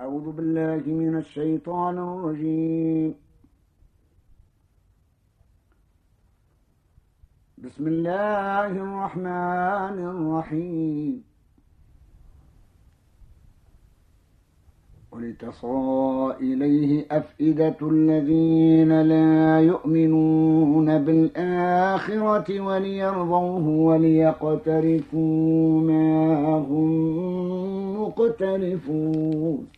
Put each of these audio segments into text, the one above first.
أعوذ بالله من الشيطان الرجيم. بسم الله الرحمن الرحيم. ولتصغى إليه أفئدة الذين لا يؤمنون بالآخرة وليرضوه وليقترفوا ما هم مقترفون.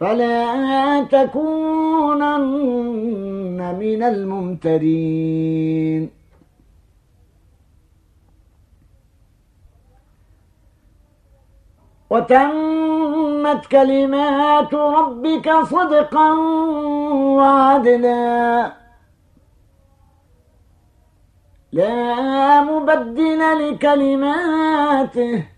فلا تكونن من الممترين. وتمت كلمات ربك صدقا وعدلا. لا مبدل لكلماته.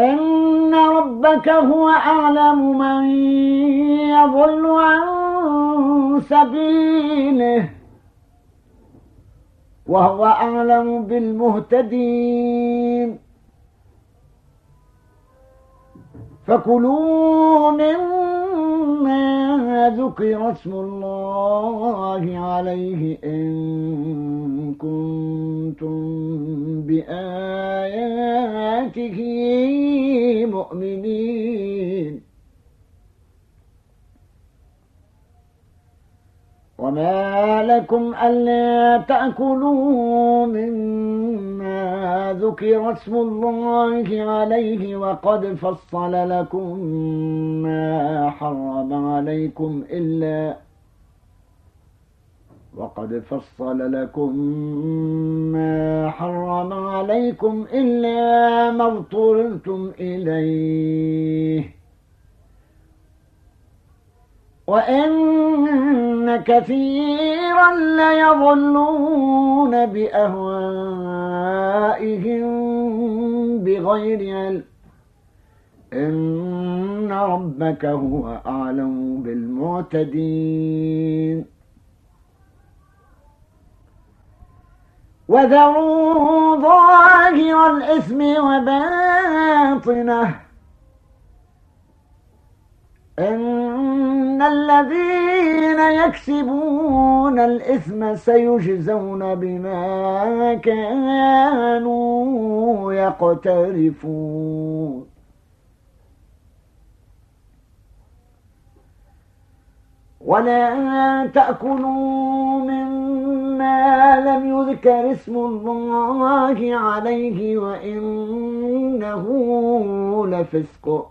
إن ربك هو أعلم من يضل عن سبيله وهو أعلم بالمهتدين. فكلوا ذكر اسم الله عليه إن كنتم بآياته مؤمنين. وما لكم ألا تأكلوا مما ذكر اسم الله عليه وقد فصل لكم ما حرم عليكم إلا وقد فصل لكم ما حرم عليكم إلا ما اضطررتم إليه. وإن كثيرا ليظلون بأهوائهم بغير علم. إن ربك هو أعلم بالمعتدين. وذروا ظاهر الإثم وباطنه. إن الذين يكسبون الإثم سيجزون بما كانوا يقترفون. ولا تأكلوا مما لم يذكر اسم الله عليه وإنه لفسق.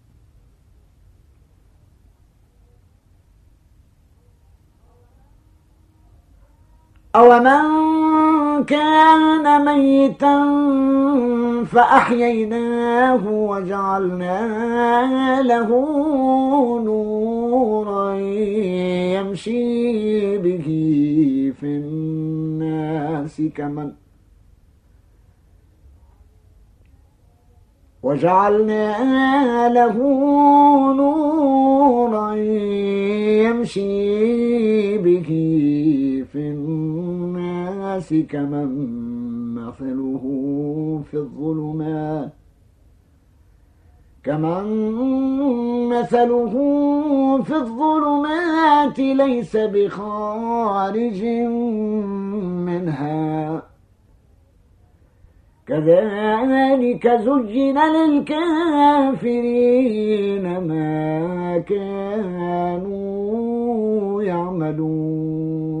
أومن كان ميتا فأحييناه وجعلنا له نورا يمشي به في الناس كمن وجعلنا له نورا يمشي به الناس كمن مثله في الظلمات كمن مثله في الظلمات ليس بخارج منها. كذلك زجن للكافرين ما كانوا يعملون.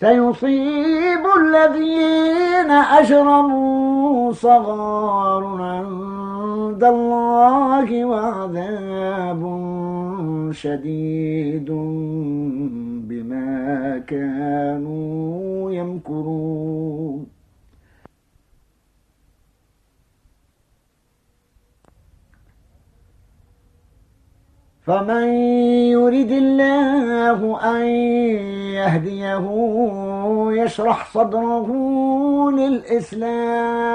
سيصيب الذين أجرموا صغار عند الله وعذاب شديد بما كانوا يمكرون. فمن يرد الله أن يهديه يشرح صدره للإسلام.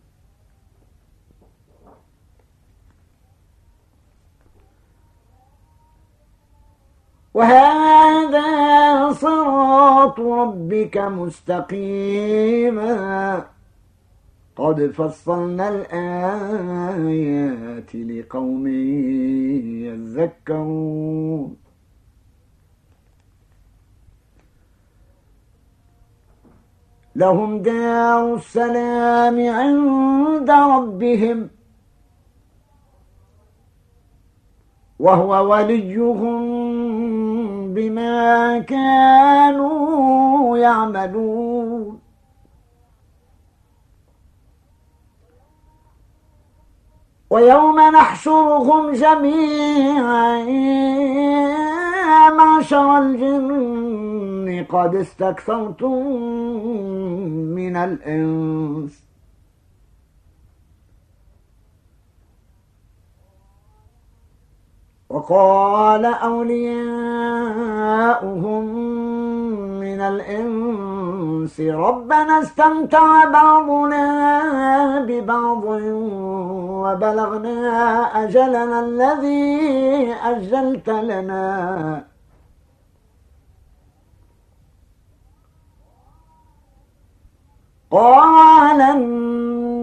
وهذا صراط ربك مستقيما. قد فصلنا الآيات لقوم يذكرون. لهم دار السلام عند ربهم وهو وليهم بما كانوا يعملون. ويوم نحشرهم جميعا معشر الجن قد استكثرتم من الإنس. وقال أولياؤهم من الإنس ربنا استمتع بعضنا ببعض وبلغنا أجلنا الذي أجلت لنا. قال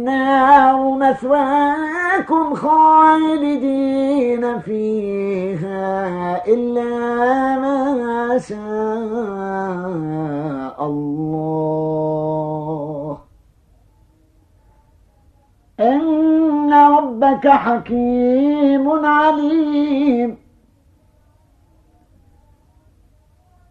النار مثواكم خالدين فيها إلا ما شاء الله إن ربك حكيم عليم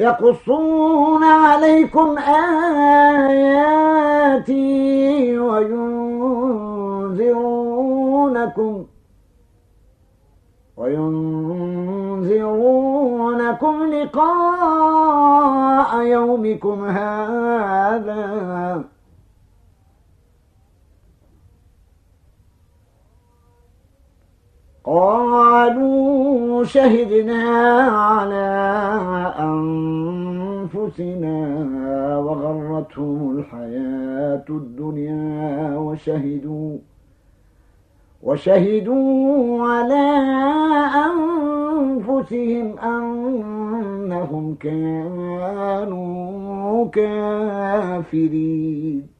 يقصون عليكم آياتي وينذرونكم وينذرونكم لقاء يومكم هذا قالوا شهدنا على أنفسنا وغرتهم الحياة الدنيا وشهدوا وشهدوا على أنفسهم أنهم كانوا كافرين.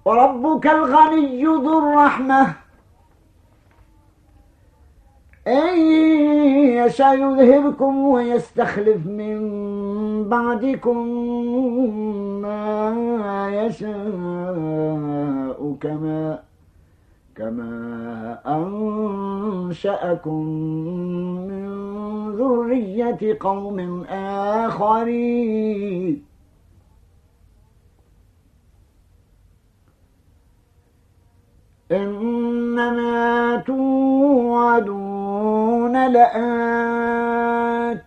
وربك الغني ذو الرحمة. إن يشاء يذهبكم ويستخلف من بعدكم ما يشاء كما كما أنشأكم من ذرية قوم آخرين. إنما توعدون لآت.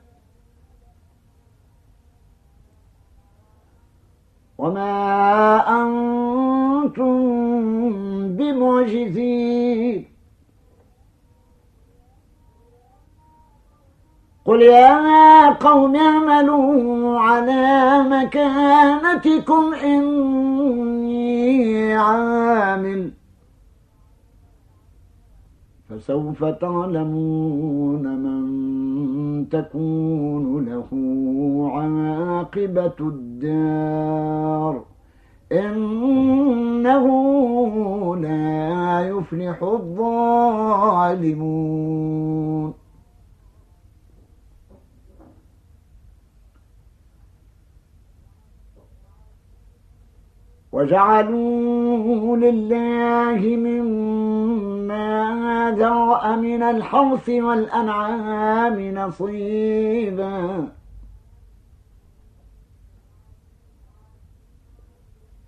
وما أنتم بمعجزين. قل يا قوم اعملوا على مكانتكم إني عامل. فسوف تعلمون من تكون له عاقبة الدار. إنه لا يفلح الظالمون. وجعلوا لله مما ذرأ من الحرث والأنعام نصيباً.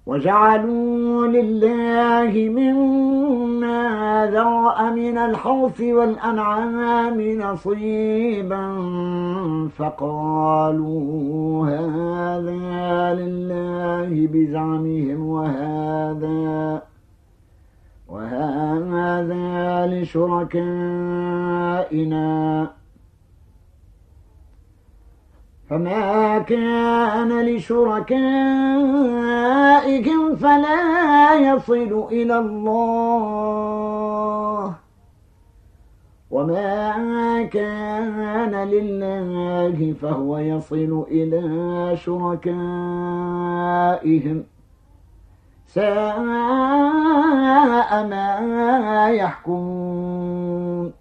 وجعلوا لله مما ذرأ من الحرث والأنعام نصيبا. فقالوا هذا لله بزعمهم وهذا وهذا لشركائنا. فما كان لشركائهم فلا يصل إلى الله. وما كان لله فهو يصل إلى شركائهم ساء ما يحكمون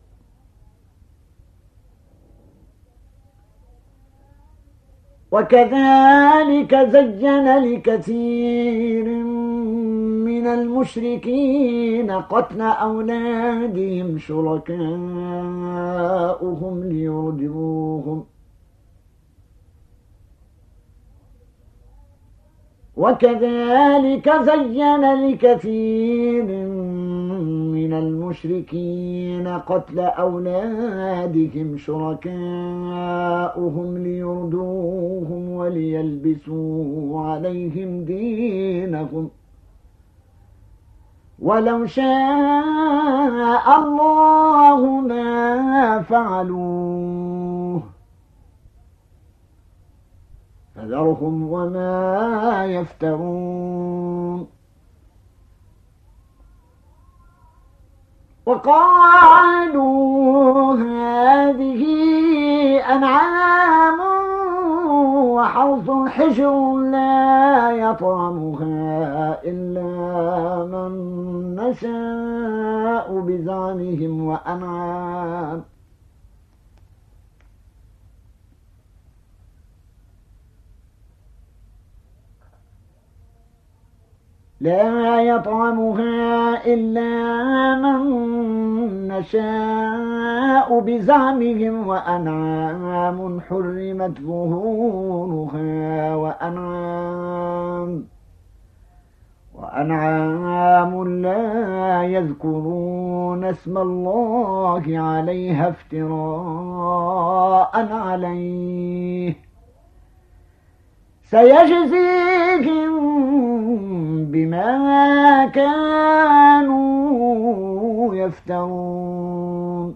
وكذلك زين لكثير من المشركين قتل أولادهم شركاؤهم ليرجوهم. وكذلك زين لكثير من المشركين قتل أولادهم شركاؤهم ليردوهم وليلبسوا عليهم دينهم. ولو شاء الله ما فعلوه. فذرهم وما يفترون. وقالوا هذه أنعام وحرث حجر لا يطعمها إلا من نشاء بزعمهم وأنعام. لا يطعمها إلا من نشاء بزعمهم وأنعام حرمت ظهورها وأنعام وأنعام لا يذكرون اسم الله عليها افتراء عليه. سيجزيهم بما كانوا يفترون.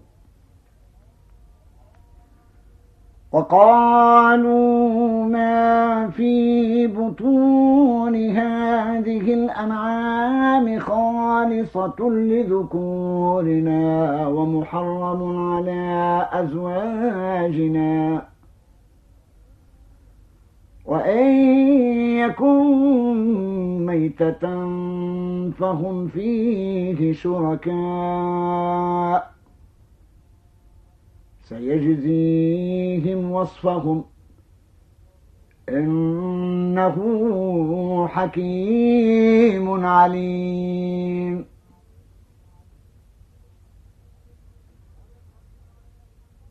وقالوا ما في بطون هذه الأنعام خالصة لذكورنا ومحرم على أزواجنا. وإن يكن ميتة فهم فيه شركاء سيجزيهم وصفهم إنه حكيم عليم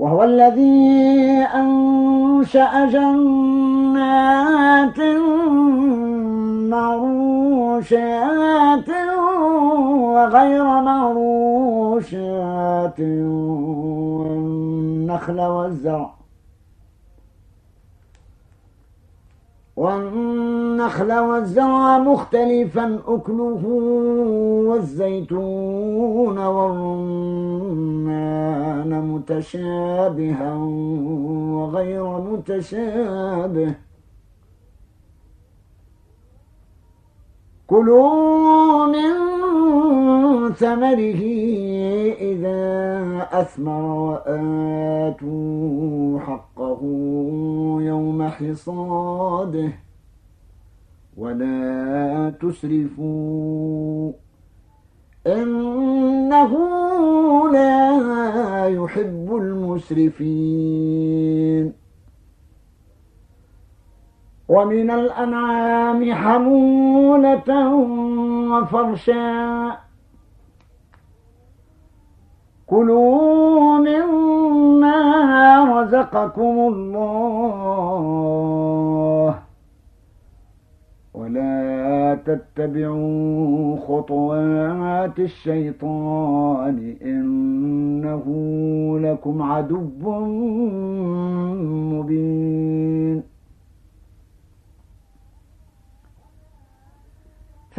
وهو الذي أنشأ جنات معروشات وغير معروشات والنخل والزرع. والنخل والزرع مختلفا أكله والزيتون والرمان متشابها وغير متشابه. كلوا من ثمره إذا أثمر وآتوا حقه يوم حصاده ولا تسرفوا إنه لا يحب المسرفين ومن الأنعام حمولة وفرشا. كلوا مما رزقكم الله. ولا تتبعوا خطوات الشيطان. إنه لكم عدو مبين.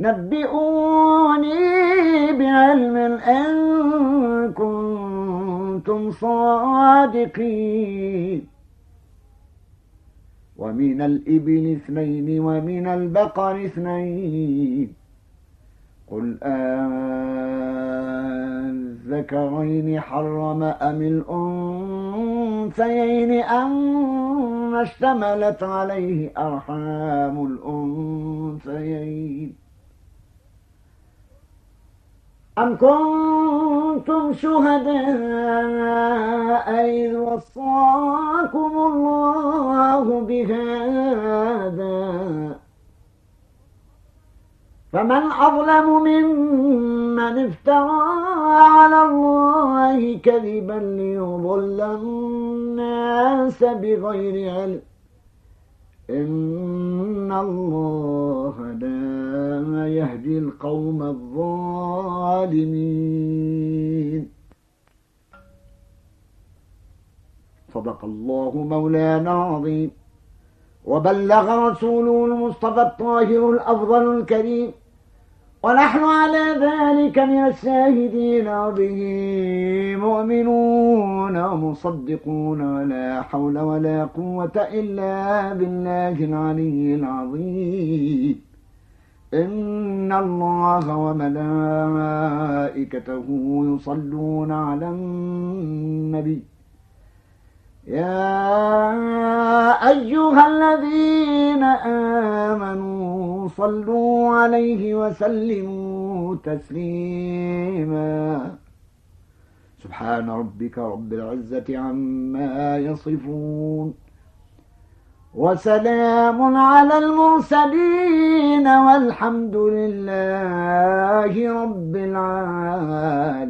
نبئوني بعلم إن كنتم صادقين. ومن الإبل اثنين ومن البقر اثنين. قل الذكرين حرم أم الأنثيين أم اشتملت عليه أرحام الأنثيين. أم كنتم شهداء إذ وصاكم الله بهذا؟ فمن أظلم ممن افترى على الله كذبا ليضل الناس بغير علم. إن الله لا يهدي القوم الظالمين. صدق الله مولانا العظيم. وبلغ رسوله المصطفى الطاهر الأفضل الكريم. ونحن على ذلك من الشاهدين به مؤمنون ومصدقون ولا حول ولا قوة إلا بالله العلي العظيم. إن الله وملائكته يصلون على النبي. يا أيها الذين آمنوا صلوا عليه وسلموا تسليما. سبحان ربك رب العزة عما يصفون. وسلام على المرسلين والحمد لله رب العالمين.